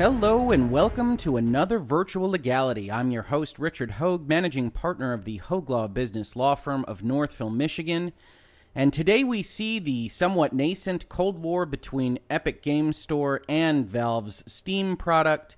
Hello and welcome to another Virtual Legality. I'm your host, Richard Hoeg, managing partner of the Hoeg Law Business Law Firm of Northville, Michigan. And today we see the somewhat nascent Cold War between Epic Games Store and Valve's Steam product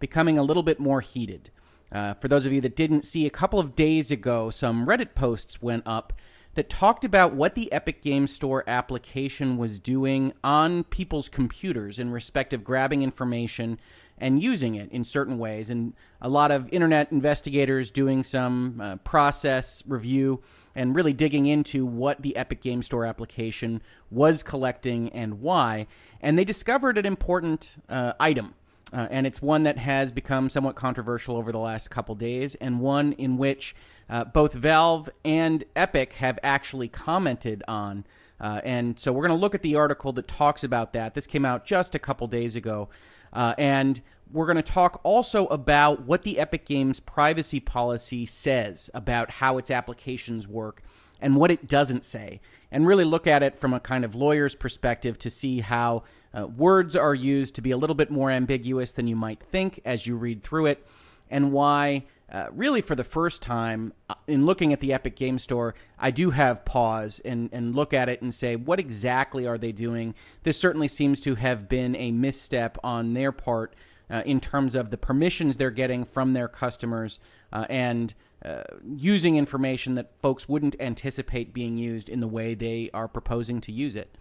becoming a little bit more heated. Uh, for those of you that didn't see, a couple of days ago, some Reddit posts went up that talked about what the Epic Games Store application was doing on people's computers in respect of grabbing information and using it in certain ways. And a lot of internet investigators doing some uh, process review and really digging into what the Epic Games Store application was collecting and why. And they discovered an important uh, item. Uh, and it's one that has become somewhat controversial over the last couple days, and one in which uh, both Valve and Epic have actually commented on. Uh, and so we're going to look at the article that talks about that. This came out just a couple days ago. Uh, and we're going to talk also about what the Epic Games privacy policy says about how its applications work and what it doesn't say. And really look at it from a kind of lawyer's perspective to see how uh, words are used to be a little bit more ambiguous than you might think as you read through it, and why uh, really for the first time uh, in looking at the Epic Game Store, I do have pause and, and look at it and say, what exactly are they doing? This certainly seems to have been a misstep on their part uh, in terms of the permissions they're getting from their customers uh, and uh, using information that folks wouldn't anticipate being used in the way they are proposing to use it.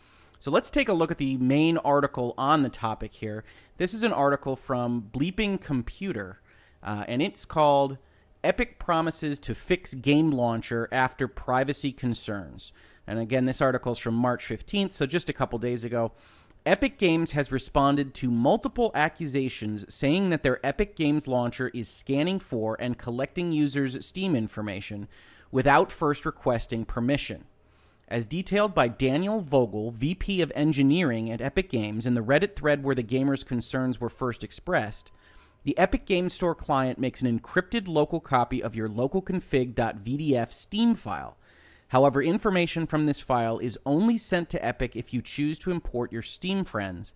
So let's take a look at the main article on the topic here. This is an article from Bleeping Computer uh, and it's called Epic Promises to Fix Game Launcher After Privacy Concerns. And again, this article is from March 15th, so just a couple days ago. Epic Games has responded to multiple accusations saying that their Epic Games launcher is scanning for and collecting users' Steam information without first requesting permission. As detailed by Daniel Vogel, VP of Engineering at Epic Games, in the Reddit thread where the gamers' concerns were first expressed, the Epic Game Store client makes an encrypted local copy of your localconfig.vdf Steam file. However, information from this file is only sent to Epic if you choose to import your Steam friends,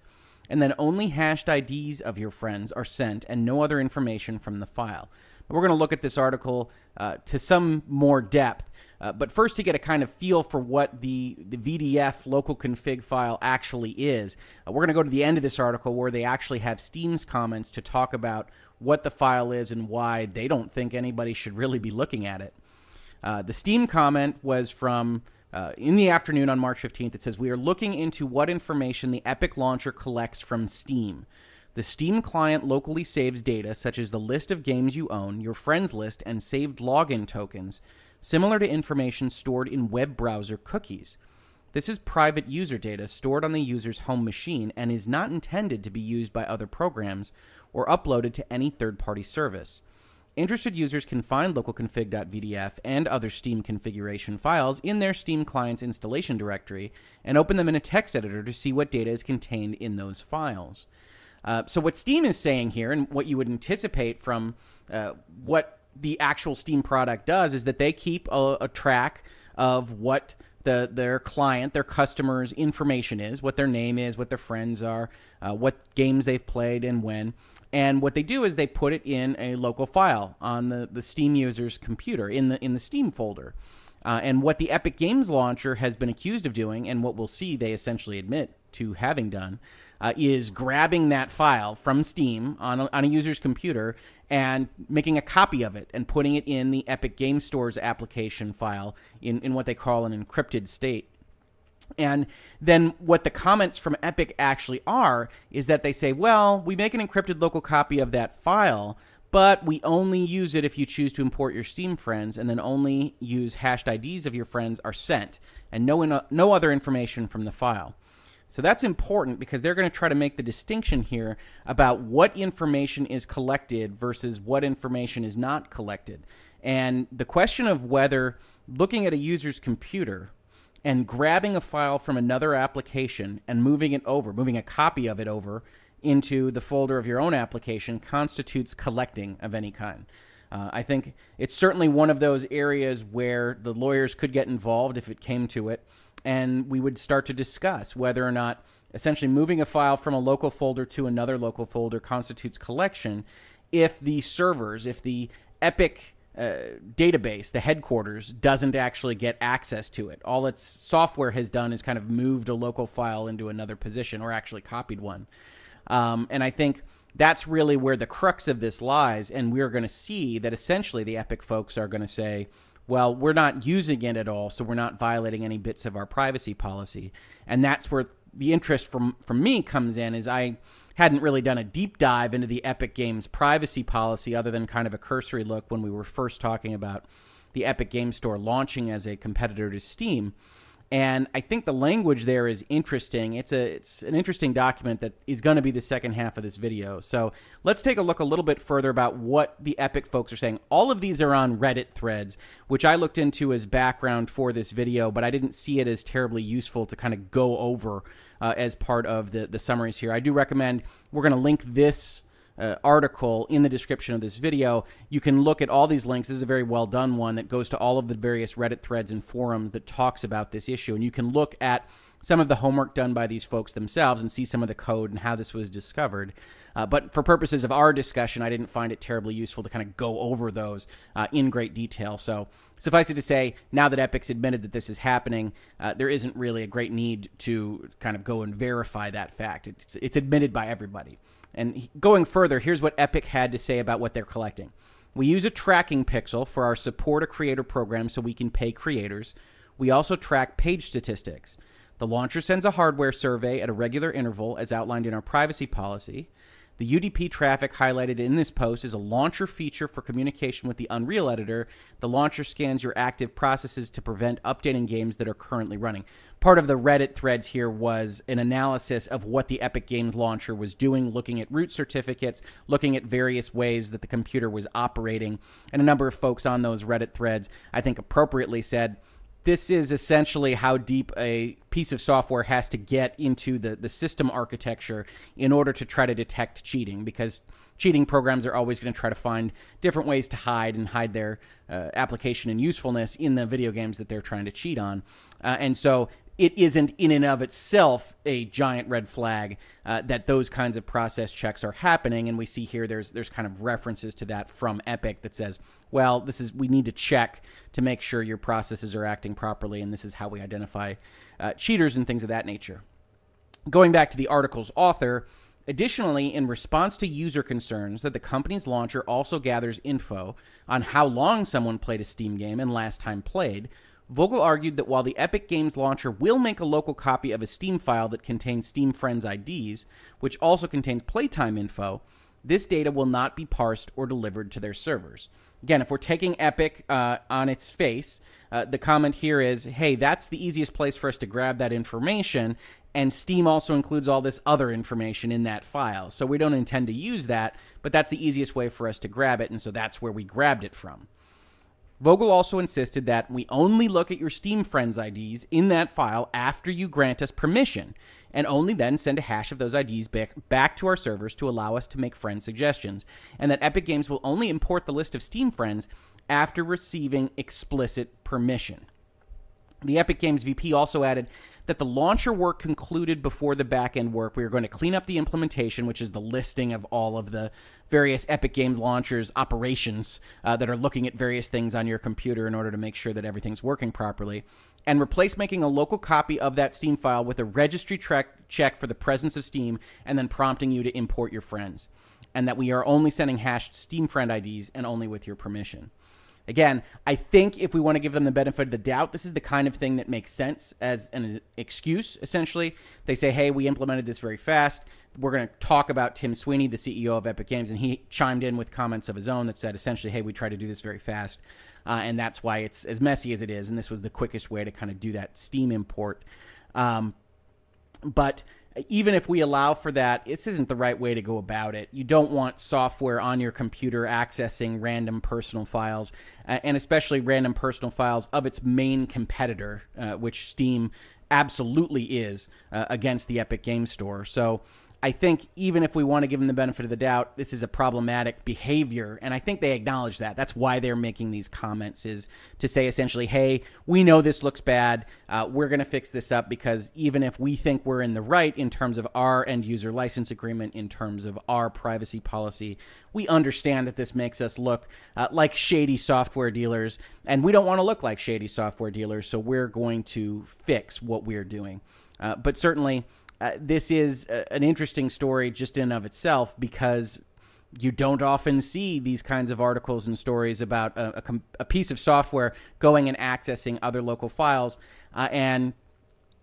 and then only hashed IDs of your friends are sent and no other information from the file. But We're going to look at this article uh, to some more depth uh, but first, to get a kind of feel for what the, the VDF local config file actually is, uh, we're going to go to the end of this article where they actually have Steam's comments to talk about what the file is and why they don't think anybody should really be looking at it. Uh, the Steam comment was from uh, in the afternoon on March 15th. It says, We are looking into what information the Epic launcher collects from Steam. The Steam client locally saves data such as the list of games you own, your friends list, and saved login tokens similar to information stored in web browser cookies. This is private user data stored on the user's home machine and is not intended to be used by other programs or uploaded to any third party service. Interested users can find localconfig.vdf and other Steam configuration files in their Steam client's installation directory and open them in a text editor to see what data is contained in those files. Uh, so, what Steam is saying here, and what you would anticipate from uh, what the actual Steam product does is that they keep a, a track of what the their client, their customers' information is, what their name is, what their friends are, uh, what games they've played, and when. And what they do is they put it in a local file on the, the Steam user's computer in the in the Steam folder. Uh, and what the Epic Games launcher has been accused of doing, and what we'll see they essentially admit to having done, uh, is grabbing that file from Steam on a, on a user's computer and making a copy of it and putting it in the Epic Game Store's application file in, in what they call an encrypted state. And then what the comments from Epic actually are is that they say, well, we make an encrypted local copy of that file, but we only use it if you choose to import your Steam friends, and then only use hashed IDs of your friends are sent, and no, no other information from the file. So that's important because they're going to try to make the distinction here about what information is collected versus what information is not collected. And the question of whether looking at a user's computer and grabbing a file from another application and moving it over, moving a copy of it over into the folder of your own application constitutes collecting of any kind. Uh, I think it's certainly one of those areas where the lawyers could get involved if it came to it, and we would start to discuss whether or not essentially moving a file from a local folder to another local folder constitutes collection if the servers, if the Epic uh, database, the headquarters, doesn't actually get access to it. All its software has done is kind of moved a local file into another position or actually copied one. Um, and I think that's really where the crux of this lies. And we're going to see that essentially the Epic folks are going to say, well, we're not using it at all, so we're not violating any bits of our privacy policy. And that's where the interest from, from me comes in is I hadn't really done a deep dive into the Epic Games privacy policy other than kind of a cursory look when we were first talking about the Epic Game Store launching as a competitor to Steam. And I think the language there is interesting. It's a it's an interesting document that is going to be the second half of this video. So let's take a look a little bit further about what the Epic folks are saying. All of these are on Reddit threads, which I looked into as background for this video, but I didn't see it as terribly useful to kind of go over uh, as part of the the summaries here. I do recommend we're going to link this uh, article in the description of this video. You can look at all these links. This is a very well done one that goes to all of the various Reddit threads and forums that talks about this issue. And you can look at some of the homework done by these folks themselves and see some of the code and how this was discovered. Uh, but for purposes of our discussion, I didn't find it terribly useful to kind of go over those uh, in great detail. So suffice it to say, now that Epic's admitted that this is happening, uh, there isn't really a great need to kind of go and verify that fact. It's, it's admitted by everybody. And going further, here's what Epic had to say about what they're collecting. We use a tracking pixel for our support a creator program so we can pay creators. We also track page statistics. The launcher sends a hardware survey at a regular interval as outlined in our privacy policy. The UDP traffic highlighted in this post is a launcher feature for communication with the Unreal Editor. The launcher scans your active processes to prevent updating games that are currently running. Part of the Reddit threads here was an analysis of what the Epic Games launcher was doing, looking at root certificates, looking at various ways that the computer was operating. And a number of folks on those Reddit threads, I think appropriately said, this is essentially how deep a piece of software has to get into the, the system architecture in order to try to detect cheating because cheating programs are always going to try to find different ways to hide and hide their uh, application and usefulness in the video games that they're trying to cheat on. Uh, and so it isn't in and of itself a giant red flag uh, that those kinds of process checks are happening. And we see here there's there's kind of references to that from Epic that says, well, this is we need to check to make sure your processes are acting properly, and this is how we identify uh, cheaters and things of that nature. Going back to the article's author. Additionally, in response to user concerns that the company's launcher also gathers info on how long someone played a Steam game and last time played, Vogel argued that while the Epic Games launcher will make a local copy of a Steam file that contains Steam Friends IDs, which also contains playtime info, this data will not be parsed or delivered to their servers. Again, if we're taking Epic uh, on its face, uh, the comment here is hey, that's the easiest place for us to grab that information. And Steam also includes all this other information in that file. So we don't intend to use that, but that's the easiest way for us to grab it. And so that's where we grabbed it from. Vogel also insisted that we only look at your Steam Friends IDs in that file after you grant us permission, and only then send a hash of those IDs back, back to our servers to allow us to make friend suggestions, and that Epic Games will only import the list of Steam Friends after receiving explicit permission. The Epic Games VP also added that the launcher work concluded before the backend work. We are going to clean up the implementation, which is the listing of all of the various Epic Games launchers operations uh, that are looking at various things on your computer in order to make sure that everything's working properly. And replace making a local copy of that Steam file with a registry track check for the presence of Steam and then prompting you to import your friends. And that we are only sending hashed Steam friend IDs and only with your permission. Again, I think if we want to give them the benefit of the doubt, this is the kind of thing that makes sense as an excuse, essentially. They say, hey, we implemented this very fast. We're going to talk about Tim Sweeney, the CEO of Epic Games, and he chimed in with comments of his own that said essentially, hey, we tried to do this very fast. Uh, and that's why it's as messy as it is. And this was the quickest way to kind of do that Steam import. Um, but even if we allow for that, this isn't the right way to go about it. You don't want software on your computer accessing random personal files, uh, and especially random personal files of its main competitor, uh, which Steam absolutely is uh, against the Epic Game Store. So I think even if we want to give them the benefit of the doubt, this is a problematic behavior, and I think they acknowledge that. That's why they're making these comments is to say essentially, "Hey, we know this looks bad. Uh, we're going to fix this up because even if we think we're in the right in terms of our end user license agreement, in terms of our privacy policy, we understand that this makes us look uh, like shady software dealers, and we don't want to look like shady software dealers. So we're going to fix what we're doing." Uh, but certainly uh, this is a, an interesting story just in of itself because you don't often see these kinds of articles and stories about a, a, a piece of software going and accessing other local files. Uh, and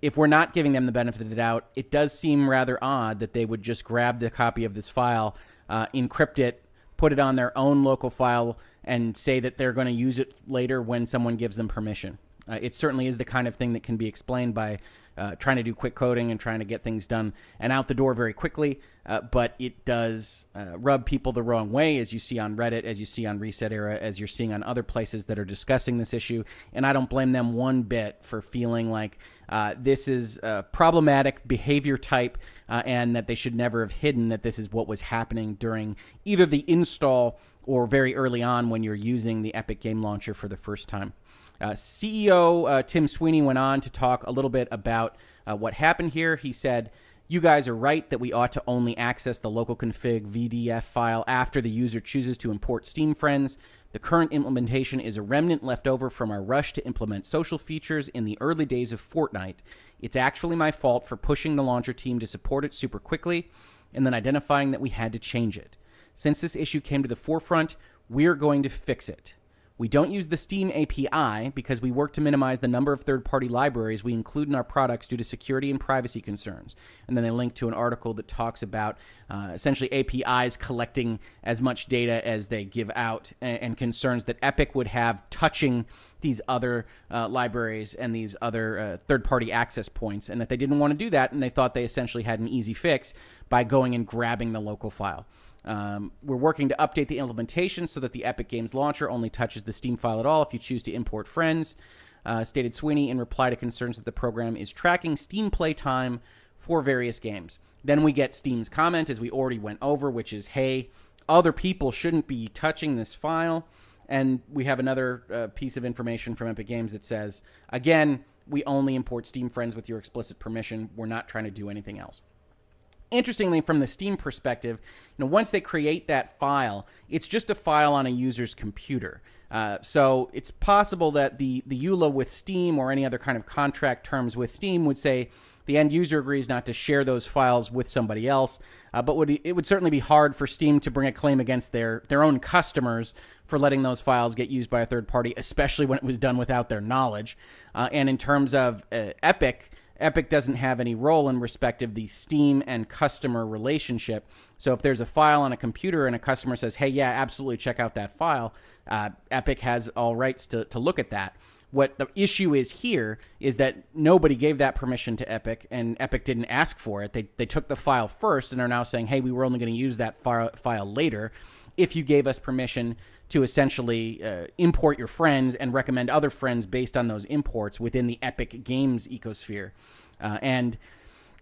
if we're not giving them the benefit of the doubt, it does seem rather odd that they would just grab the copy of this file, uh, encrypt it, put it on their own local file, and say that they're going to use it later when someone gives them permission. Uh, it certainly is the kind of thing that can be explained by uh, trying to do quick coding and trying to get things done and out the door very quickly. Uh, but it does uh, rub people the wrong way, as you see on Reddit, as you see on Reset Era, as you're seeing on other places that are discussing this issue. And I don't blame them one bit for feeling like uh, this is a problematic behavior type uh, and that they should never have hidden that this is what was happening during either the install or very early on when you're using the Epic Game Launcher for the first time. Uh, CEO uh, Tim Sweeney went on to talk a little bit about uh, what happened here. He said, You guys are right that we ought to only access the local config VDF file after the user chooses to import Steam Friends. The current implementation is a remnant left over from our rush to implement social features in the early days of Fortnite. It's actually my fault for pushing the launcher team to support it super quickly and then identifying that we had to change it. Since this issue came to the forefront, we're going to fix it. We don't use the Steam API because we work to minimize the number of third party libraries we include in our products due to security and privacy concerns. And then they link to an article that talks about uh, essentially APIs collecting as much data as they give out and, and concerns that Epic would have touching these other uh, libraries and these other uh, third party access points, and that they didn't want to do that. And they thought they essentially had an easy fix by going and grabbing the local file. Um, we're working to update the implementation so that the Epic Games launcher only touches the Steam file at all if you choose to import friends. Uh, stated Sweeney in reply to concerns that the program is tracking Steam play time for various games. Then we get Steam's comment, as we already went over, which is, hey, other people shouldn't be touching this file. And we have another uh, piece of information from Epic Games that says, again, we only import Steam friends with your explicit permission. We're not trying to do anything else. Interestingly, from the Steam perspective, you know, once they create that file, it's just a file on a user's computer. Uh, so it's possible that the the EULA with Steam or any other kind of contract terms with Steam would say the end user agrees not to share those files with somebody else. Uh, but would, it would certainly be hard for Steam to bring a claim against their their own customers for letting those files get used by a third party, especially when it was done without their knowledge. Uh, and in terms of uh, Epic Epic doesn't have any role in respect of the Steam and customer relationship. So if there's a file on a computer and a customer says, hey, yeah, absolutely check out that file, uh, Epic has all rights to, to look at that. What the issue is here is that nobody gave that permission to Epic, and Epic didn't ask for it. They, they took the file first and are now saying, hey, we were only going to use that file, file later if you gave us permission to essentially uh, import your friends and recommend other friends based on those imports within the Epic Games ecosphere. Uh, and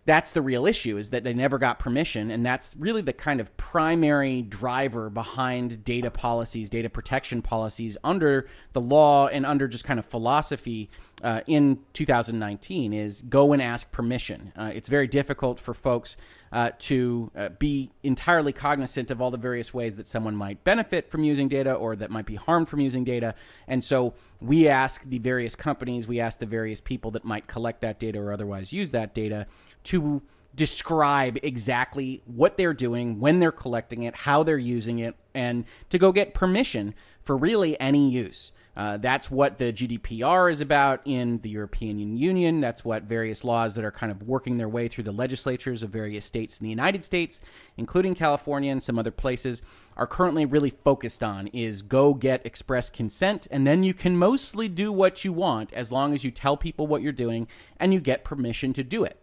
that's the real issue is that they never got permission and that's really the kind of primary driver behind data policies data protection policies under the law and under just kind of philosophy uh, in 2019 is go and ask permission uh, it's very difficult for folks uh, to uh, be entirely cognizant of all the various ways that someone might benefit from using data or that might be harmed from using data. And so we ask the various companies, we ask the various people that might collect that data or otherwise use that data to describe exactly what they're doing, when they're collecting it, how they're using it, and to go get permission for really any use. Uh, that's what the GDPR is about in the European Union. That's what various laws that are kind of working their way through the legislatures of various states in the United States, including California and some other places, are currently really focused on is go get express consent, and then you can mostly do what you want as long as you tell people what you're doing and you get permission to do it.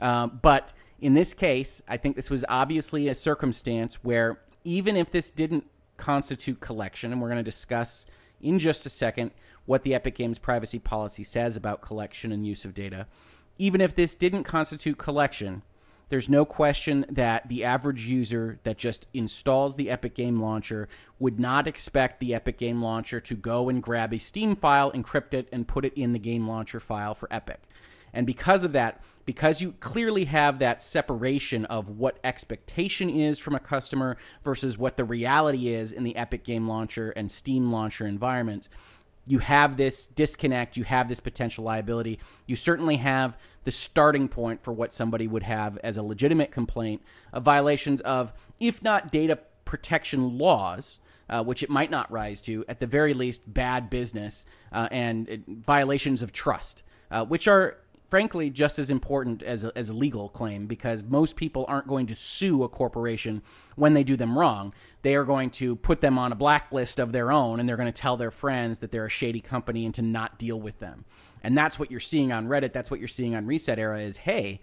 Um, but in this case, I think this was obviously a circumstance where even if this didn't constitute collection, and we're going to discuss in just a second what the Epic Games privacy policy says about collection and use of data. Even if this didn't constitute collection, there's no question that the average user that just installs the Epic Game Launcher would not expect the Epic Game Launcher to go and grab a Steam file, encrypt it, and put it in the Game Launcher file for Epic. And because of that, because you clearly have that separation of what expectation is from a customer versus what the reality is in the Epic Game Launcher and Steam Launcher environments, you have this disconnect, you have this potential liability. You certainly have the starting point for what somebody would have as a legitimate complaint of violations of, if not data protection laws, uh, which it might not rise to, at the very least, bad business uh, and uh, violations of trust, uh, which are frankly just as important as a, as a legal claim because most people aren't going to sue a corporation when they do them wrong. They are going to put them on a blacklist of their own and they're going to tell their friends that they're a shady company and to not deal with them. And that's what you're seeing on Reddit. That's what you're seeing on Reset Era is hey,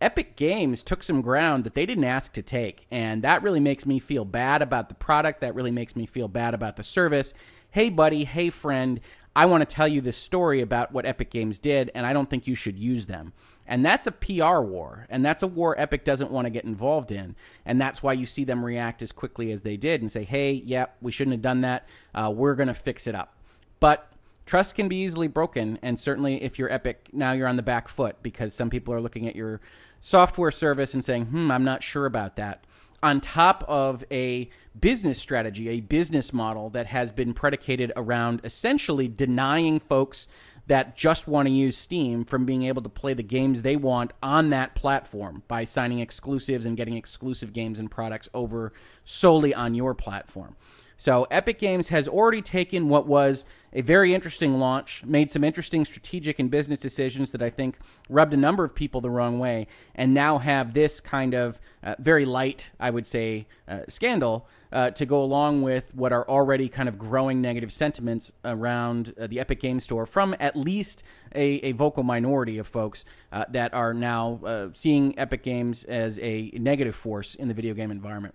Epic Games took some ground that they didn't ask to take. And that really makes me feel bad about the product. That really makes me feel bad about the service. Hey, buddy. Hey, friend. I want to tell you this story about what Epic Games did, and I don't think you should use them. And that's a PR war, and that's a war Epic doesn't want to get involved in. And that's why you see them react as quickly as they did and say, hey, yeah, we shouldn't have done that. Uh, we're going to fix it up. But trust can be easily broken. And certainly if you're Epic, now you're on the back foot because some people are looking at your software service and saying, hmm, I'm not sure about that on top of a business strategy, a business model that has been predicated around essentially denying folks that just want to use Steam from being able to play the games they want on that platform by signing exclusives and getting exclusive games and products over solely on your platform. So Epic Games has already taken what was a very interesting launch, made some interesting strategic and business decisions that I think rubbed a number of people the wrong way, and now have this kind of uh, very light, I would say, uh, scandal uh, to go along with what are already kind of growing negative sentiments around uh, the Epic Game Store from at least a, a vocal minority of folks uh, that are now uh, seeing Epic Games as a negative force in the video game environment.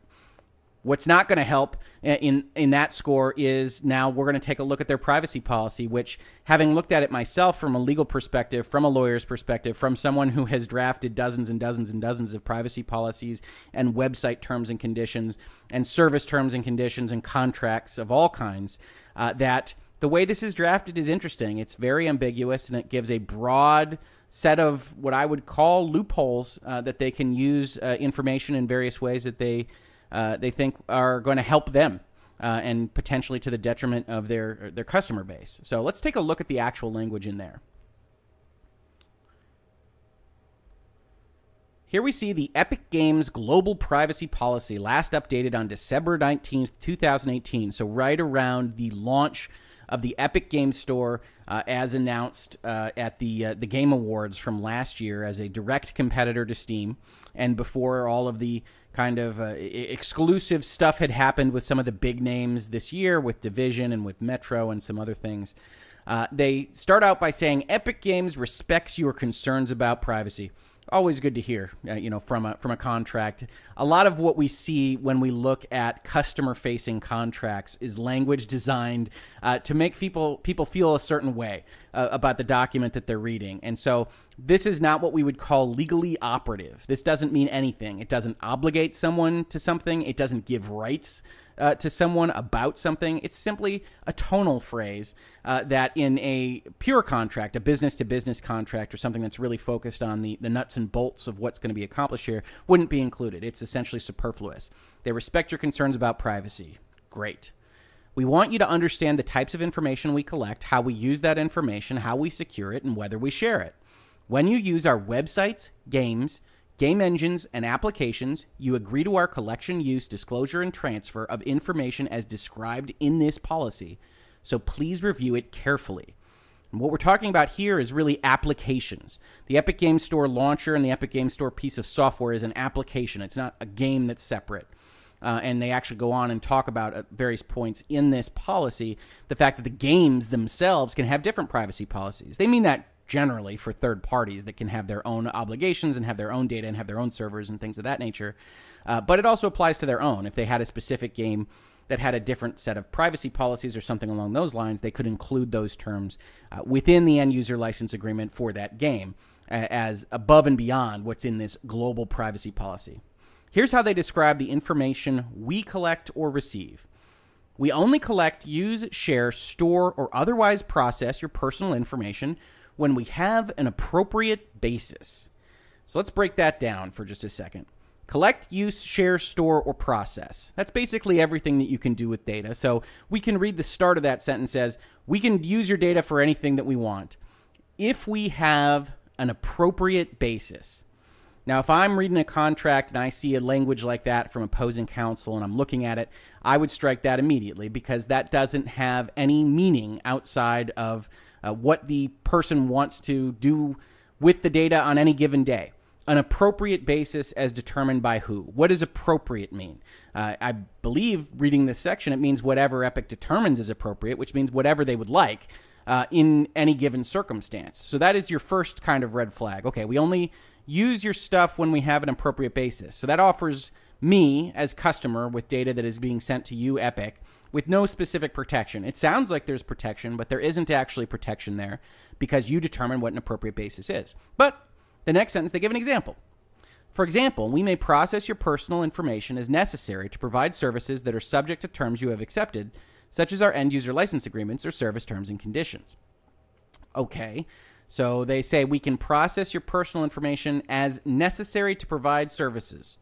What's not going to help in in that score is now we're going to take a look at their privacy policy, which, having looked at it myself from a legal perspective, from a lawyer's perspective, from someone who has drafted dozens and dozens and dozens of privacy policies and website terms and conditions and service terms and conditions and contracts of all kinds, uh, that the way this is drafted is interesting. It's very ambiguous and it gives a broad set of what I would call loopholes uh, that they can use uh, information in various ways that they uh, they think are going to help them uh, and potentially to the detriment of their their customer base. So let's take a look at the actual language in there. Here we see the Epic Games Global Privacy Policy, last updated on December 19th, 2018. So, right around the launch of the Epic Games Store, uh, as announced uh, at the uh, the Game Awards from last year, as a direct competitor to Steam, and before all of the kind of uh, exclusive stuff had happened with some of the big names this year with Division and with Metro and some other things. Uh, they start out by saying Epic Games respects your concerns about privacy always good to hear, uh, you know, from a from a contract. A lot of what we see when we look at customer facing contracts is language designed uh, to make people people feel a certain way uh, about the document that they're reading, and so this is not what we would call legally operative. This doesn't mean anything. It doesn't obligate someone to something. It doesn't give rights uh, to someone about something. It's simply a tonal phrase uh, that in a pure contract, a business to business contract, or something that's really focused on the, the nuts and bolts of what's going to be accomplished here, wouldn't be included. It's essentially superfluous. They respect your concerns about privacy. Great. We want you to understand the types of information we collect, how we use that information, how we secure it, and whether we share it. When you use our websites, games, game engines, and applications, you agree to our collection, use, disclosure, and transfer of information as described in this policy. So please review it carefully. And what we're talking about here is really applications. The Epic Game Store launcher and the Epic Game Store piece of software is an application, it's not a game that's separate. Uh, and they actually go on and talk about at various points in this policy the fact that the games themselves can have different privacy policies. They mean that generally for third parties that can have their own obligations and have their own data and have their own servers and things of that nature. Uh, but it also applies to their own. If they had a specific game that had a different set of privacy policies or something along those lines, they could include those terms uh, within the end user license agreement for that game uh, as above and beyond what's in this global privacy policy. Here's how they describe the information we collect or receive. We only collect, use, share, store, or otherwise process your personal information when we have an appropriate basis. So let's break that down for just a second. Collect, use, share, store, or process. That's basically everything that you can do with data. So we can read the start of that sentence as we can use your data for anything that we want if we have an appropriate basis. Now, if I'm reading a contract and I see a language like that from opposing counsel and I'm looking at it, I would strike that immediately because that doesn't have any meaning outside of uh, what the person wants to do with the data on any given day. An appropriate basis as determined by who? What does appropriate mean? Uh, I believe reading this section, it means whatever Epic determines is appropriate, which means whatever they would like uh, in any given circumstance. So that is your first kind of red flag. Okay, we only use your stuff when we have an appropriate basis. So that offers me as customer with data that is being sent to you, Epic, with no specific protection. It sounds like there's protection, but there isn't actually protection there because you determine what an appropriate basis is. But the next sentence, they give an example. For example, we may process your personal information as necessary to provide services that are subject to terms you have accepted, such as our end user license agreements or service terms and conditions. Okay, so they say we can process your personal information as necessary to provide services.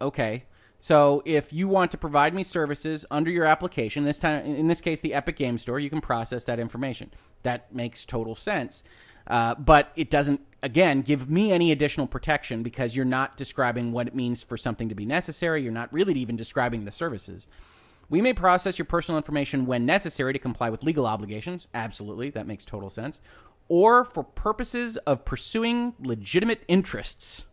Okay, so if you want to provide me services under your application, this time in this case the Epic Game Store, you can process that information. That makes total sense. Uh, but it doesn't again give me any additional protection because you're not describing what it means for something to be necessary. You're not really even describing the services. We may process your personal information when necessary to comply with legal obligations. Absolutely, that makes total sense. Or for purposes of pursuing legitimate interests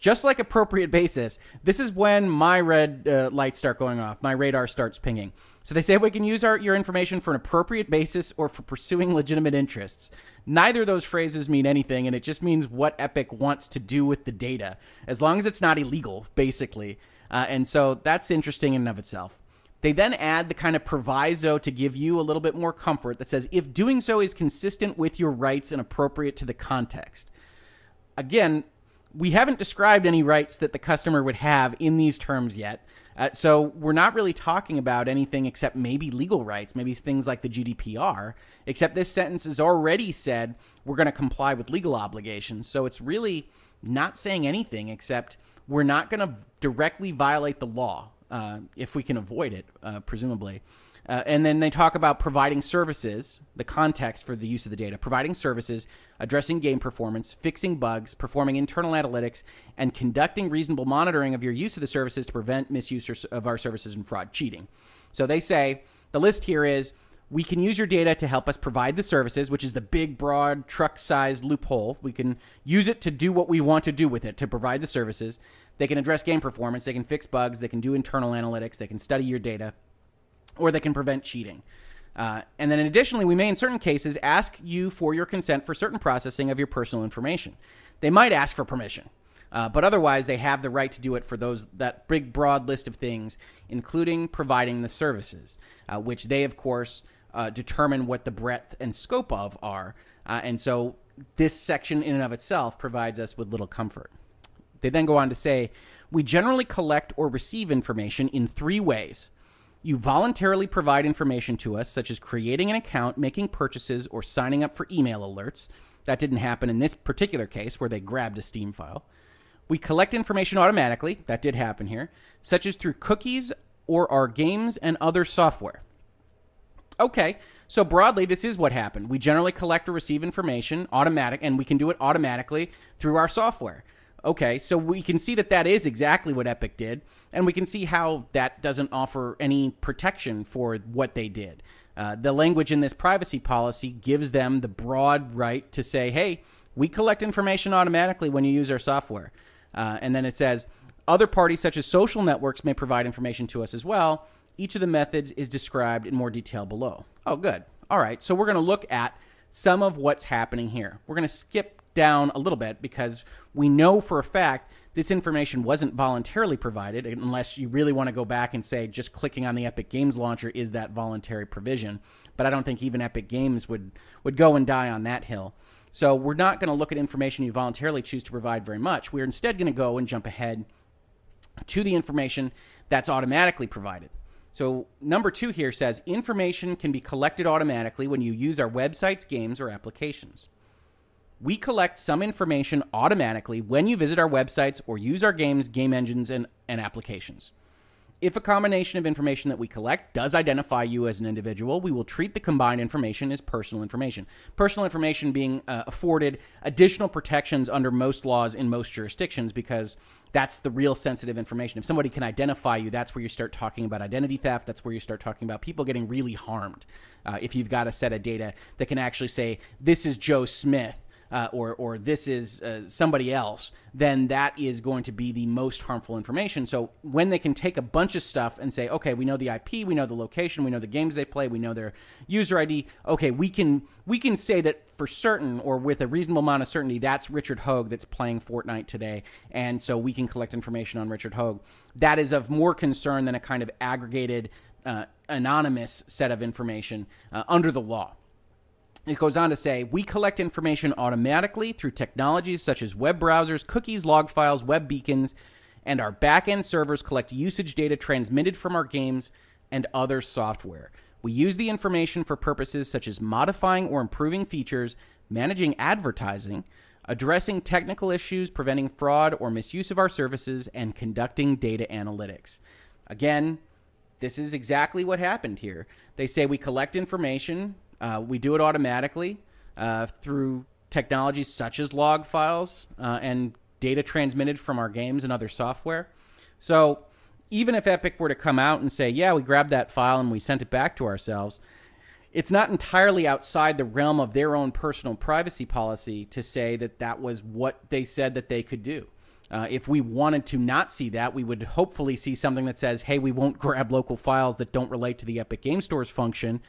just like appropriate basis, this is when my red uh, lights start going off. My radar starts pinging. So they say we can use our, your information for an appropriate basis or for pursuing legitimate interests. Neither of those phrases mean anything, and it just means what Epic wants to do with the data, as long as it's not illegal, basically. Uh, and so that's interesting in and of itself. They then add the kind of proviso to give you a little bit more comfort that says if doing so is consistent with your rights and appropriate to the context. Again, we haven't described any rights that the customer would have in these terms yet. Uh, so we're not really talking about anything except maybe legal rights, maybe things like the GDPR, except this sentence has already said we're going to comply with legal obligations. So it's really not saying anything except we're not going to directly violate the law uh, if we can avoid it, uh, presumably. Uh, and then they talk about providing services, the context for the use of the data, providing services, addressing game performance, fixing bugs, performing internal analytics, and conducting reasonable monitoring of your use of the services to prevent misuse of our services and fraud, cheating. So they say the list here is we can use your data to help us provide the services, which is the big, broad, truck sized loophole. We can use it to do what we want to do with it, to provide the services. They can address game performance, they can fix bugs, they can do internal analytics, they can study your data or they can prevent cheating. Uh, and then additionally, we may in certain cases ask you for your consent for certain processing of your personal information. They might ask for permission, uh, but otherwise they have the right to do it for those that big broad list of things, including providing the services, uh, which they of course uh, determine what the breadth and scope of are. Uh, and so this section in and of itself provides us with little comfort. They then go on to say, we generally collect or receive information in three ways you voluntarily provide information to us, such as creating an account, making purchases, or signing up for email alerts. That didn't happen in this particular case where they grabbed a Steam file. We collect information automatically. That did happen here, such as through cookies or our games and other software. Okay, so broadly, this is what happened. We generally collect or receive information automatic, and we can do it automatically through our software. Okay, so we can see that that is exactly what Epic did, and we can see how that doesn't offer any protection for what they did. Uh, the language in this privacy policy gives them the broad right to say, hey, we collect information automatically when you use our software. Uh, and then it says, other parties, such as social networks, may provide information to us as well. Each of the methods is described in more detail below. Oh, good. All right, so we're going to look at some of what's happening here. We're going to skip down a little bit because we know for a fact this information wasn't voluntarily provided unless you really want to go back and say just clicking on the Epic Games launcher is that voluntary provision. But I don't think even Epic Games would would go and die on that hill. So we're not going to look at information you voluntarily choose to provide very much. We're instead going to go and jump ahead to the information that's automatically provided. So, number two here says information can be collected automatically when you use our websites, games, or applications. We collect some information automatically when you visit our websites or use our games, game engines, and, and applications. If a combination of information that we collect does identify you as an individual, we will treat the combined information as personal information. Personal information being uh, afforded additional protections under most laws in most jurisdictions because that's the real sensitive information. If somebody can identify you, that's where you start talking about identity theft. That's where you start talking about people getting really harmed. Uh, if you've got a set of data that can actually say, this is Joe Smith uh, or or this is uh, somebody else, then that is going to be the most harmful information. So when they can take a bunch of stuff and say, okay, we know the IP, we know the location, we know the games they play, we know their user ID. Okay, we can we can say that for certain or with a reasonable amount of certainty that's Richard Hoeg that's playing Fortnite today, and so we can collect information on Richard Hoeg. That is of more concern than a kind of aggregated. Uh, anonymous set of information uh, under the law. It goes on to say, we collect information automatically through technologies such as web browsers, cookies, log files, web beacons, and our backend servers collect usage data transmitted from our games and other software. We use the information for purposes such as modifying or improving features, managing advertising, addressing technical issues, preventing fraud or misuse of our services, and conducting data analytics. Again, this is exactly what happened here. They say we collect information uh, we do it automatically uh, through technologies such as log files uh, and data transmitted from our games and other software. So even if Epic were to come out and say, yeah, we grabbed that file and we sent it back to ourselves, it's not entirely outside the realm of their own personal privacy policy to say that that was what they said that they could do. Uh, if we wanted to not see that, we would hopefully see something that says, hey, we won't grab local files that don't relate to the Epic Game Store's function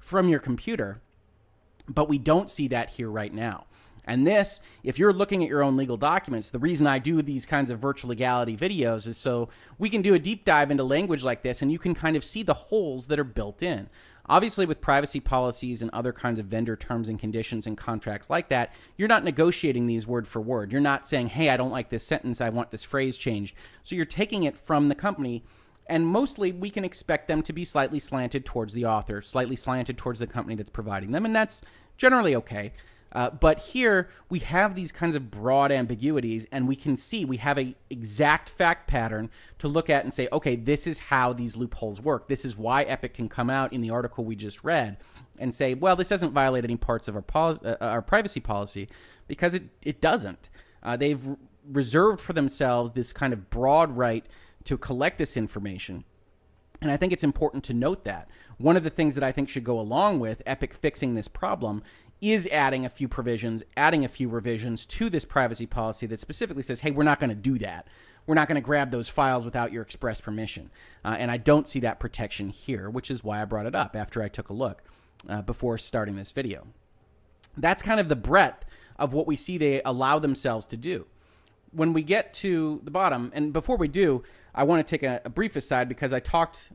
from your computer. But we don't see that here right now. And this, if you're looking at your own legal documents, the reason I do these kinds of virtual legality videos is so we can do a deep dive into language like this and you can kind of see the holes that are built in. Obviously, with privacy policies and other kinds of vendor terms and conditions and contracts like that, you're not negotiating these word for word. You're not saying, hey, I don't like this sentence, I want this phrase changed. So you're taking it from the company and mostly we can expect them to be slightly slanted towards the author, slightly slanted towards the company that's providing them, and that's generally okay. Uh, but here we have these kinds of broad ambiguities, and we can see we have a exact fact pattern to look at and say, okay, this is how these loopholes work. This is why Epic can come out in the article we just read and say, well, this doesn't violate any parts of our pol- uh, our privacy policy because it it doesn't. Uh, they've reserved for themselves this kind of broad right to collect this information. And I think it's important to note that. One of the things that I think should go along with Epic fixing this problem is adding a few provisions, adding a few revisions to this privacy policy that specifically says, hey, we're not going to do that. We're not going to grab those files without your express permission. Uh, and I don't see that protection here, which is why I brought it up after I took a look uh, before starting this video. That's kind of the breadth of what we see they allow themselves to do. When we get to the bottom, and before we do, I want to take a, a brief aside because I talked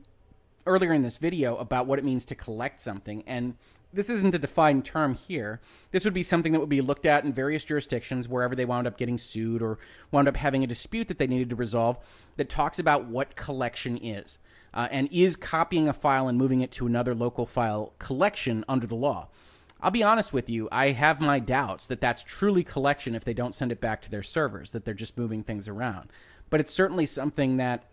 earlier in this video about what it means to collect something. And this isn't a defined term here. This would be something that would be looked at in various jurisdictions wherever they wound up getting sued or wound up having a dispute that they needed to resolve that talks about what collection is. Uh, and is copying a file and moving it to another local file collection under the law. I'll be honest with you, I have my doubts that that's truly collection if they don't send it back to their servers, that they're just moving things around but it's certainly something that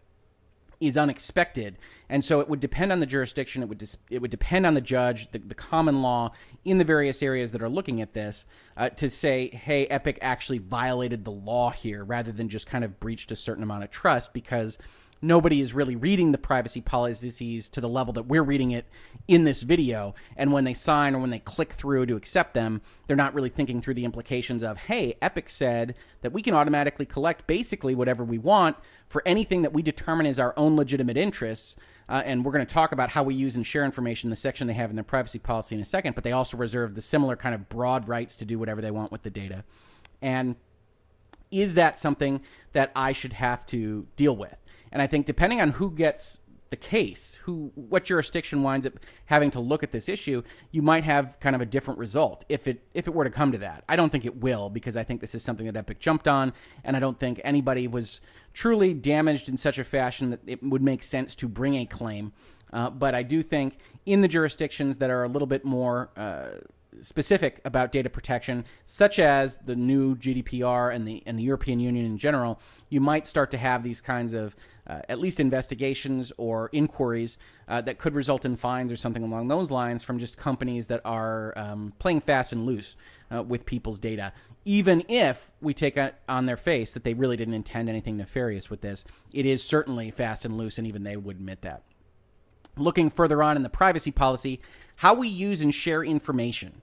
is unexpected, and so it would depend on the jurisdiction. It would it would depend on the judge, the, the common law in the various areas that are looking at this uh, to say, hey, Epic actually violated the law here, rather than just kind of breached a certain amount of trust because nobody is really reading the privacy policies to the level that we're reading it in this video. And when they sign or when they click through to accept them, they're not really thinking through the implications of, hey, Epic said that we can automatically collect basically whatever we want for anything that we determine is our own legitimate interests. Uh, and we're going to talk about how we use and share information, the section they have in their privacy policy in a second, but they also reserve the similar kind of broad rights to do whatever they want with the data. And is that something that I should have to deal with? And I think depending on who gets the case, who what jurisdiction winds up having to look at this issue, you might have kind of a different result if it if it were to come to that. I don't think it will because I think this is something that Epic jumped on, and I don't think anybody was truly damaged in such a fashion that it would make sense to bring a claim. Uh, but I do think in the jurisdictions that are a little bit more uh, specific about data protection, such as the new GDPR and the and the European Union in general, you might start to have these kinds of uh, at least investigations or inquiries uh, that could result in fines or something along those lines from just companies that are um, playing fast and loose uh, with people's data. Even if we take on their face that they really didn't intend anything nefarious with this, it is certainly fast and loose, and even they would admit that. Looking further on in the privacy policy, how we use and share information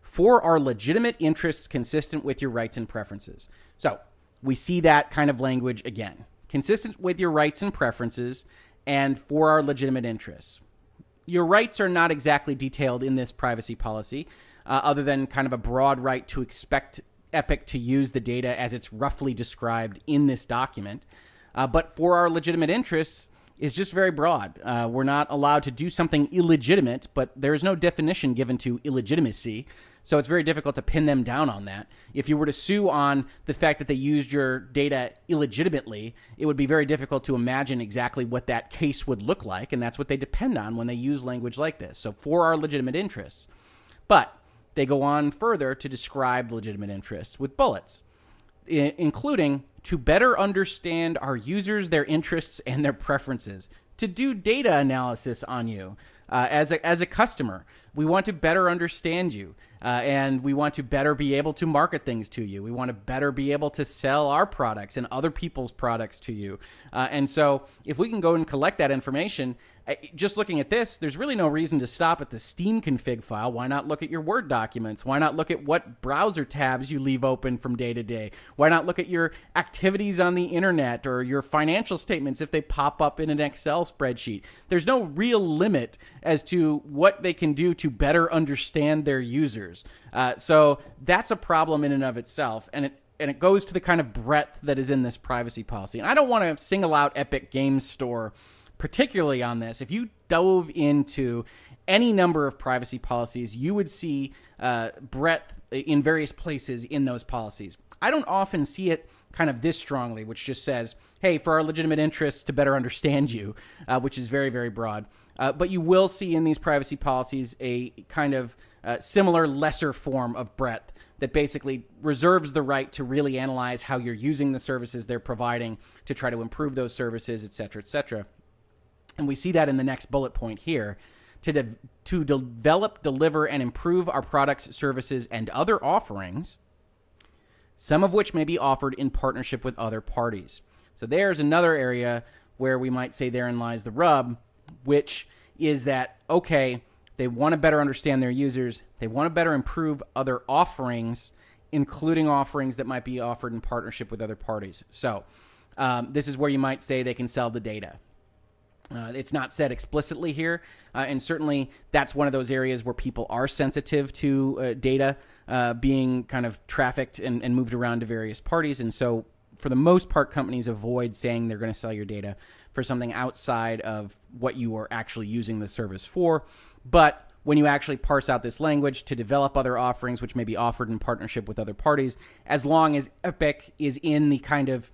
for our legitimate interests consistent with your rights and preferences. So we see that kind of language again consistent with your rights and preferences and for our legitimate interests. Your rights are not exactly detailed in this privacy policy, uh, other than kind of a broad right to expect Epic to use the data as it's roughly described in this document. Uh, but for our legitimate interests, is just very broad. Uh, we're not allowed to do something illegitimate, but there is no definition given to illegitimacy. So it's very difficult to pin them down on that. If you were to sue on the fact that they used your data illegitimately, it would be very difficult to imagine exactly what that case would look like. And that's what they depend on when they use language like this. So for our legitimate interests. But they go on further to describe legitimate interests with bullets, including to better understand our users, their interests, and their preferences, to do data analysis on you uh, as, a, as a customer. We want to better understand you. Uh, and we want to better be able to market things to you. We want to better be able to sell our products and other people's products to you. Uh, and so, if we can go and collect that information, just looking at this, there's really no reason to stop at the Steam config file. Why not look at your Word documents? Why not look at what browser tabs you leave open from day to day? Why not look at your activities on the internet or your financial statements if they pop up in an Excel spreadsheet? There's no real limit as to what they can do to better understand their users. Uh, so that's a problem in and of itself. And it, and it goes to the kind of breadth that is in this privacy policy. And I don't want to single out Epic Games Store particularly on this, if you dove into any number of privacy policies, you would see uh, breadth in various places in those policies. I don't often see it kind of this strongly, which just says, hey, for our legitimate interests to better understand you, uh, which is very, very broad. Uh, but you will see in these privacy policies a kind of uh, similar, lesser form of breadth that basically reserves the right to really analyze how you're using the services they're providing to try to improve those services, et cetera, et cetera. And we see that in the next bullet point here. To, de- to develop, deliver, and improve our products, services, and other offerings, some of which may be offered in partnership with other parties. So there's another area where we might say therein lies the rub, which is that, okay, they want to better understand their users, they want to better improve other offerings, including offerings that might be offered in partnership with other parties. So um, this is where you might say they can sell the data. Uh, it's not said explicitly here, uh, and certainly that's one of those areas where people are sensitive to uh, data uh, being kind of trafficked and, and, moved around to various parties. And so, for the most part, companies avoid saying they're going to sell your data for something outside of what you are actually using the service for. But when you actually parse out this language to develop other offerings, which may be offered in partnership with other parties, as long as Epic is in the kind of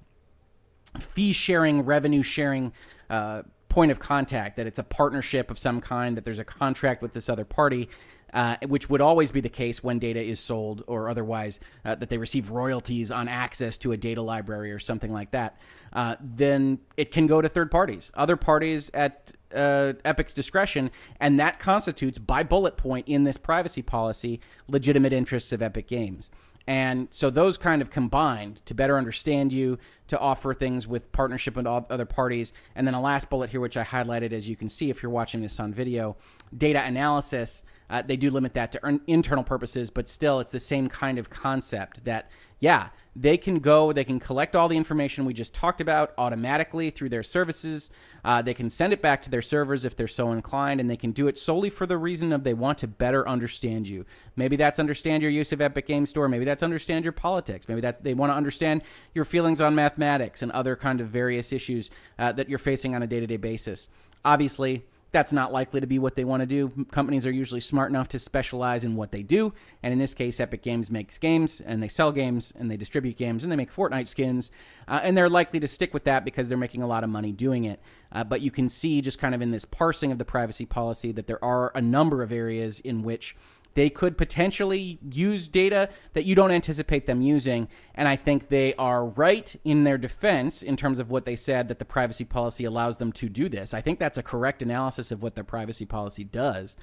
fee sharing, revenue sharing uh, point of contact, that it's a partnership of some kind, that there's a contract with this other party, uh, which would always be the case when data is sold or otherwise uh, that they receive royalties on access to a data library or something like that, uh, then it can go to third parties, other parties at uh, Epic's discretion, and that constitutes, by bullet point in this privacy policy, legitimate interests of Epic Games. And so those kind of combined to better understand you, to offer things with partnership with other parties. And then a last bullet here, which I highlighted as you can see if you're watching this on video data analysis. Uh, they do limit that to internal purposes, but still, it's the same kind of concept that, yeah, they can go, they can collect all the information we just talked about automatically through their services. Uh, they can send it back to their servers if they're so inclined, and they can do it solely for the reason of they want to better understand you. Maybe that's understand your use of Epic Game Store. Maybe that's understand your politics. Maybe that they want to understand your feelings on mathematics and other kind of various issues uh, that you're facing on a day to day basis. Obviously, that's not likely to be what they want to do. Companies are usually smart enough to specialize in what they do. And in this case, Epic Games makes games and they sell games and they distribute games and they make Fortnite skins. Uh, and they're likely to stick with that because they're making a lot of money doing it. Uh, but you can see just kind of in this parsing of the privacy policy that there are a number of areas in which they could potentially use data that you don't anticipate them using. And I think they are right in their defense in terms of what they said that the privacy policy allows them to do this. I think that's a correct analysis of what their privacy policy does.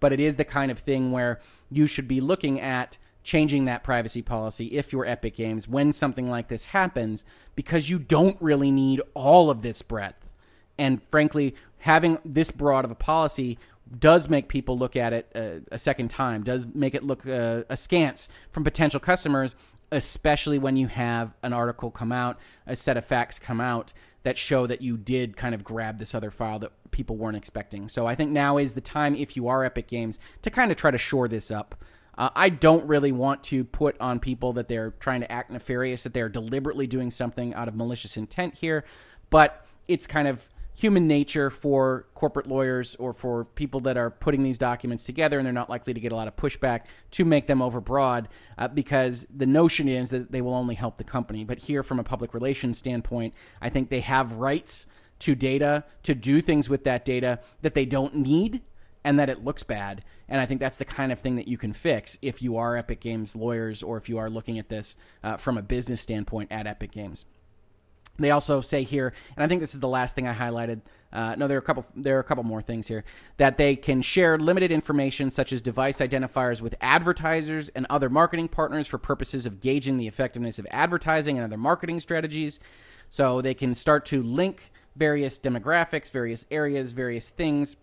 But it is the kind of thing where you should be looking at changing that privacy policy if you're Epic Games when something like this happens because you don't really need all of this breadth. And frankly, having this broad of a policy does make people look at it a, a second time, does make it look uh, askance from potential customers, especially when you have an article come out, a set of facts come out that show that you did kind of grab this other file that people weren't expecting. So I think now is the time, if you are Epic Games, to kind of try to shore this up. Uh, I don't really want to put on people that they're trying to act nefarious, that they're deliberately doing something out of malicious intent here, but it's kind of human nature for corporate lawyers or for people that are putting these documents together and they're not likely to get a lot of pushback to make them overbroad uh, because the notion is that they will only help the company. But here, from a public relations standpoint, I think they have rights to data to do things with that data that they don't need and that it looks bad. And I think that's the kind of thing that you can fix if you are Epic Games lawyers or if you are looking at this uh, from a business standpoint at Epic Games. They also say here, and I think this is the last thing I highlighted. Uh, no, there are a couple. There are a couple more things here that they can share limited information, such as device identifiers, with advertisers and other marketing partners for purposes of gauging the effectiveness of advertising and other marketing strategies. So they can start to link various demographics, various areas, various things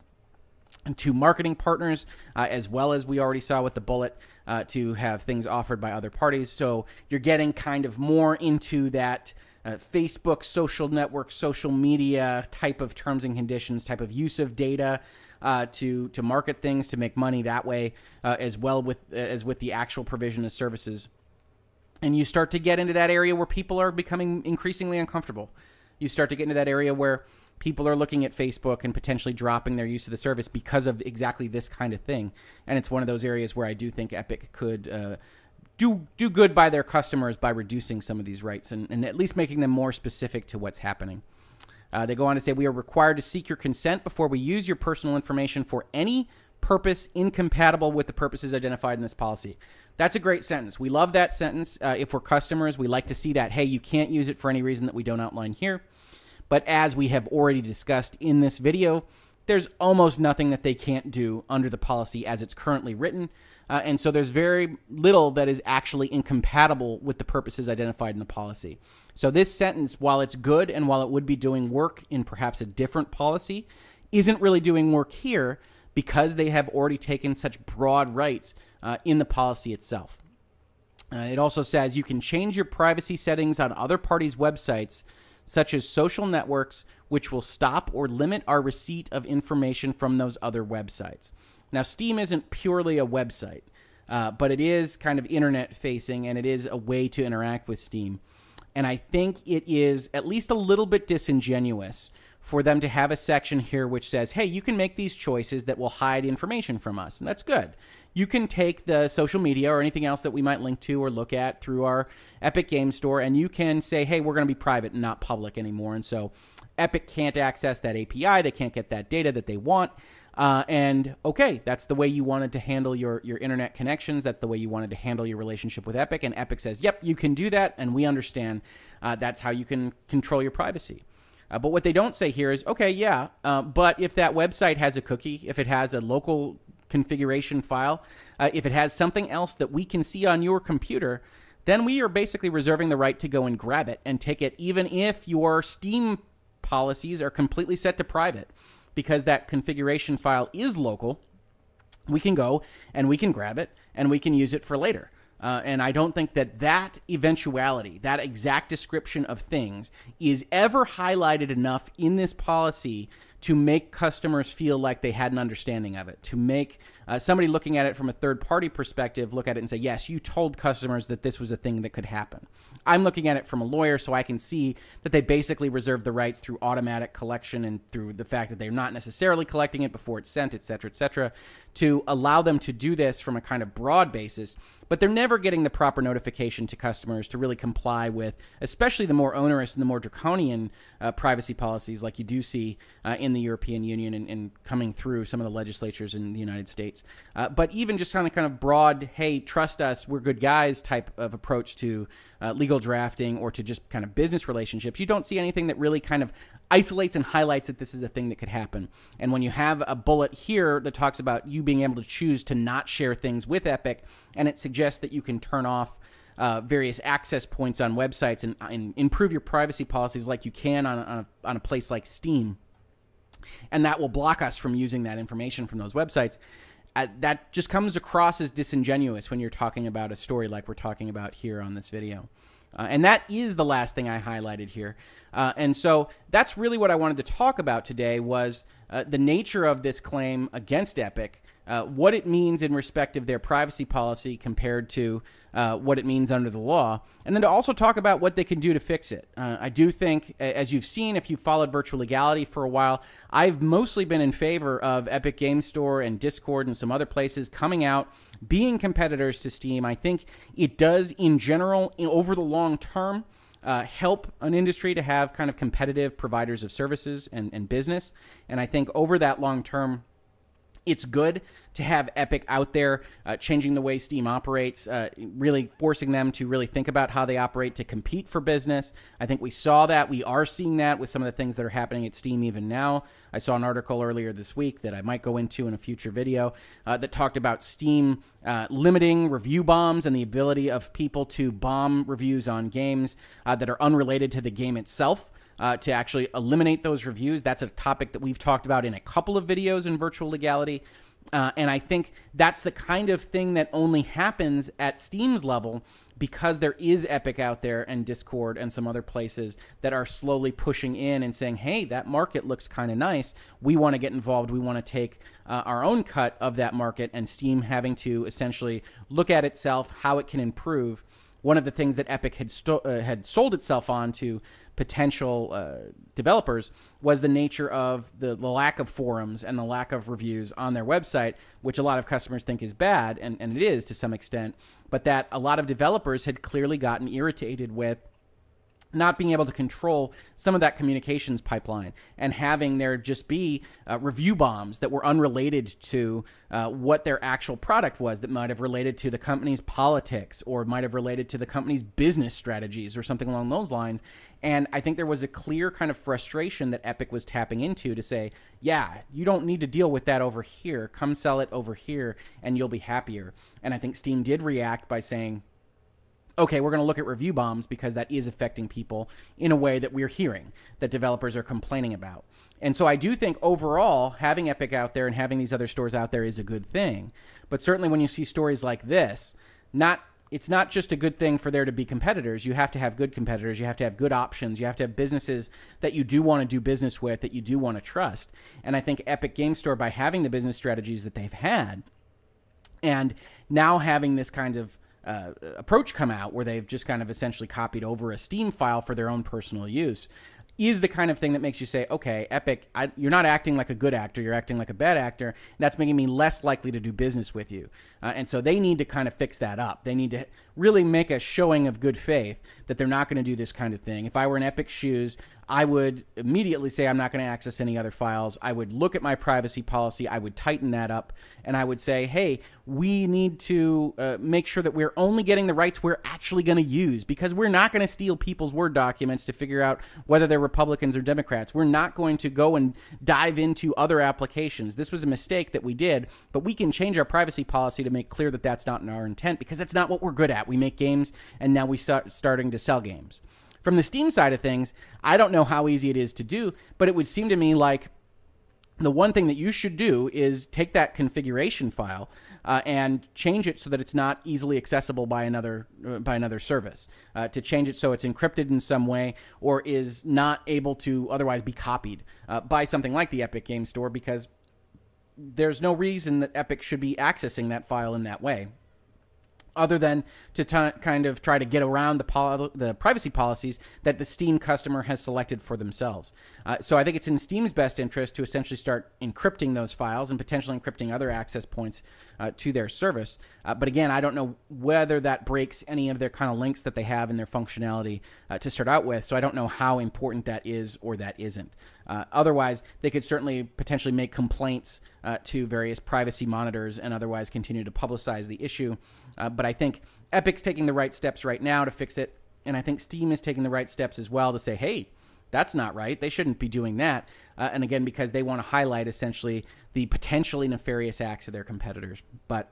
to marketing partners, uh, as well as we already saw with the bullet uh, to have things offered by other parties. So you're getting kind of more into that uh, Facebook, social network, social media type of terms and conditions, type of use of data uh, to to market things to make money that way, uh, as well with as with the actual provision of services. And you start to get into that area where people are becoming increasingly uncomfortable. You start to get into that area where people are looking at Facebook and potentially dropping their use of the service because of exactly this kind of thing. And it's one of those areas where I do think Epic could uh, do do good by their customers by reducing some of these rights and, and at least making them more specific to what's happening. Uh, they go on to say we are required to seek your consent before we use your personal information for any purpose incompatible with the purposes identified in this policy. That's a great sentence. We love that sentence. Uh, if we're customers, we like to see that. Hey, you can't use it for any reason that we don't outline here. But as we have already discussed in this video, there's almost nothing that they can't do under the policy as it's currently written. Uh, and so there's very little that is actually incompatible with the purposes identified in the policy. So this sentence, while it's good and while it would be doing work in perhaps a different policy, isn't really doing work here because they have already taken such broad rights uh, in the policy itself. Uh, it also says you can change your privacy settings on other parties' websites, such as social networks, which will stop or limit our receipt of information from those other websites. Now, Steam isn't purely a website, uh, but it is kind of internet facing and it is a way to interact with Steam. And I think it is at least a little bit disingenuous for them to have a section here which says, hey, you can make these choices that will hide information from us. And that's good. You can take the social media or anything else that we might link to or look at through our Epic Game Store, and you can say, hey, we're going to be private and not public anymore. And so Epic can't access that API. They can't get that data that they want. Uh, and okay, that's the way you wanted to handle your, your internet connections. That's the way you wanted to handle your relationship with Epic. And Epic says, yep, you can do that. And we understand uh, that's how you can control your privacy. Uh, but what they don't say here is, okay, yeah, uh, but if that website has a cookie, if it has a local configuration file, uh, if it has something else that we can see on your computer, then we are basically reserving the right to go and grab it and take it, even if your Steam policies are completely set to private because that configuration file is local, we can go and we can grab it and we can use it for later. Uh, and I don't think that that eventuality, that exact description of things, is ever highlighted enough in this policy to make customers feel like they had an understanding of it, to make uh, somebody looking at it from a third party perspective look at it and say, yes, you told customers that this was a thing that could happen. I'm looking at it from a lawyer, so I can see that they basically reserve the rights through automatic collection and through the fact that they're not necessarily collecting it before it's sent, et cetera, et cetera, to allow them to do this from a kind of broad basis but they're never getting the proper notification to customers to really comply with, especially the more onerous and the more draconian uh, privacy policies like you do see uh, in the European Union and, and, coming through some of the legislatures in the United States. Uh, but even just kind of kind of broad, hey, trust us, we're good guys type of approach to uh, legal drafting or to just kind of business relationships, you don't see anything that really kind of isolates and highlights that this is a thing that could happen. And when you have a bullet here that talks about you being able to choose to not share things with Epic, and it suggests that you can turn off uh, various access points on websites and, and, improve your privacy policies like you can on, on, a, on a place like Steam, and that will block us from using that information from those websites. Uh, that just comes across as disingenuous when you're talking about a story like we're talking about here on this video. Uh, and that is the last thing I highlighted here. Uh, and so that's really what I wanted to talk about today was uh, the nature of this claim against Epic, uh, what it means in respect of their privacy policy compared to uh, what it means under the law, and then to also talk about what they can do to fix it. Uh, I do think, as you've seen, if you've followed virtual legality for a while, I've mostly been in favor of Epic Game Store and Discord and some other places coming out, being competitors to Steam. I think it does, in general, over the long term, uh, help an industry to have kind of competitive providers of services and, and business. And I think over that long term, it's good to have Epic out there uh, changing the way Steam operates, uh, really forcing them to really think about how they operate to compete for business. I think we saw that. We are seeing that with some of the things that are happening at Steam even now. I saw an article earlier this week that I might go into in a future video uh, that talked about Steam uh, limiting review bombs and the ability of people to bomb reviews on games uh, that are unrelated to the game itself uh, to actually eliminate those reviews. That's a topic that we've talked about in a couple of videos in virtual legality. Uh, and I think that's the kind of thing that only happens at Steam's level because there is Epic out there and Discord and some other places that are slowly pushing in and saying, hey, that market looks kind of nice. We want to get involved. We want to take uh, our own cut of that market, and Steam having to essentially look at itself, how it can improve. One of the things that Epic had, sto- uh, had sold itself on to potential uh, developers was the nature of the, the, lack of forums and the lack of reviews on their website, which a lot of customers think is bad, and, and it is to some extent, but that a lot of developers had clearly gotten irritated with not being able to control some of that communications pipeline and having there just be uh, review bombs that were unrelated to uh, what their actual product was that might have related to the company's politics or might have related to the company's business strategies or something along those lines. And i think there was a clear kind of frustration that epic was tapping into to say yeah you don't need to deal with that over here. Come sell it over here and you'll be happier. And i think steam did react by saying okay, we're going to look at review bombs because that is affecting people in a way that we're hearing that developers are complaining about. And so I do think overall, having Epic out there and having these other stores out there is a good thing. But certainly when you see stories like this, not it's not just a good thing for there to be competitors. You have to have good competitors. You have to have good options. You have to have businesses that you do want to do business with, that you do want to trust. And I think Epic Game Store, by having the business strategies that they've had, and now having this kind of uh, approach come out where they've just kind of essentially copied over a Steam file for their own personal use is the kind of thing that makes you say, okay, Epic, I, you're not acting like a good actor, you're acting like a bad actor. that's making me less likely to do business with you. Uh, and so they need to kind of fix that up. They need to really make a showing of good faith that they're not going to do this kind of thing. If I were in Epic's shoes, I would immediately say I'm not going to access any other files. I would look at my privacy policy. I would tighten that up, and I would say, hey, we need to uh, make sure that we're only getting the rights we're actually going to use because we're not going to steal people's Word documents to figure out whether they're Republicans or Democrats. We're not going to go and dive into other applications. This was a mistake that we did, but we can change our privacy policy to make clear that that's not in our intent because that's not what we're good at. We make games, and now we start starting to sell games. From the Steam side of things, I don't know how easy it is to do, but it would seem to me like the one thing that you should do is take that configuration file uh, and change it so that it's not easily accessible by another uh, by another service. Uh, to change it so it's encrypted in some way or is not able to otherwise be copied uh, by something like the Epic Game Store because there's no reason that Epic should be accessing that file in that way other than to t- kind of try to get around the, pol- the privacy policies that the Steam customer has selected for themselves. Uh, so I think it's in Steam's best interest to essentially start encrypting those files and potentially encrypting other access points uh, to their service. Uh, but again, I don't know whether that breaks any of their kind of links that they have in their functionality uh, to start out with. So I don't know how important that is or that isn't. Uh, otherwise, they could certainly potentially make complaints uh, to various privacy monitors and otherwise continue to publicize the issue. Uh, but I think Epic's taking the right steps right now to fix it, and I think Steam is taking the right steps as well to say, hey, that's not right. They shouldn't be doing that. Uh, and again, because they want to highlight essentially the potentially nefarious acts of their competitors. But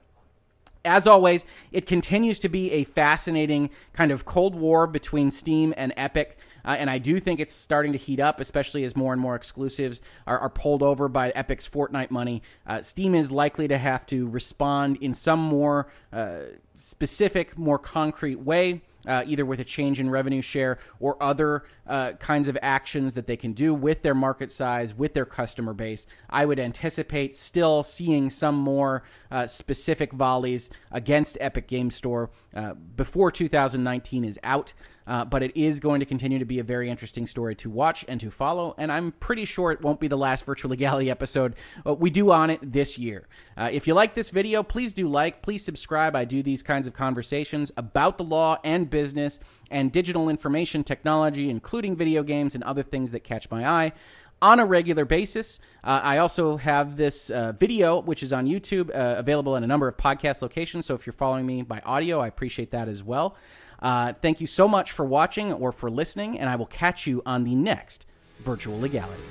as always, it continues to be a fascinating kind of Cold War between Steam and Epic. Uh, and I do think it's starting to heat up, especially as more and more exclusives are, are pulled over by Epic's Fortnite money. Uh, Steam is likely to have to respond in some more uh, specific, more concrete way uh, either with a change in revenue share or other uh, kinds of actions that they can do with their market size, with their customer base. I would anticipate still seeing some more uh, specific volleys against Epic Game Store uh, before 2019 is out. Uh, but it is going to continue to be a very interesting story to watch and to follow. And I'm pretty sure it won't be the last Virtual Legality episode we do on it this year. Uh, if you like this video, please do like, please subscribe. I do these kinds of conversations about the law and business and digital information technology, including video games and other things that catch my eye on a regular basis. Uh, I also have this uh, video, which is on YouTube, uh, available in a number of podcast locations. So if you're following me by audio, I appreciate that as well. Uh, thank you so much for watching or for listening, and I will catch you on the next Virtual Legality.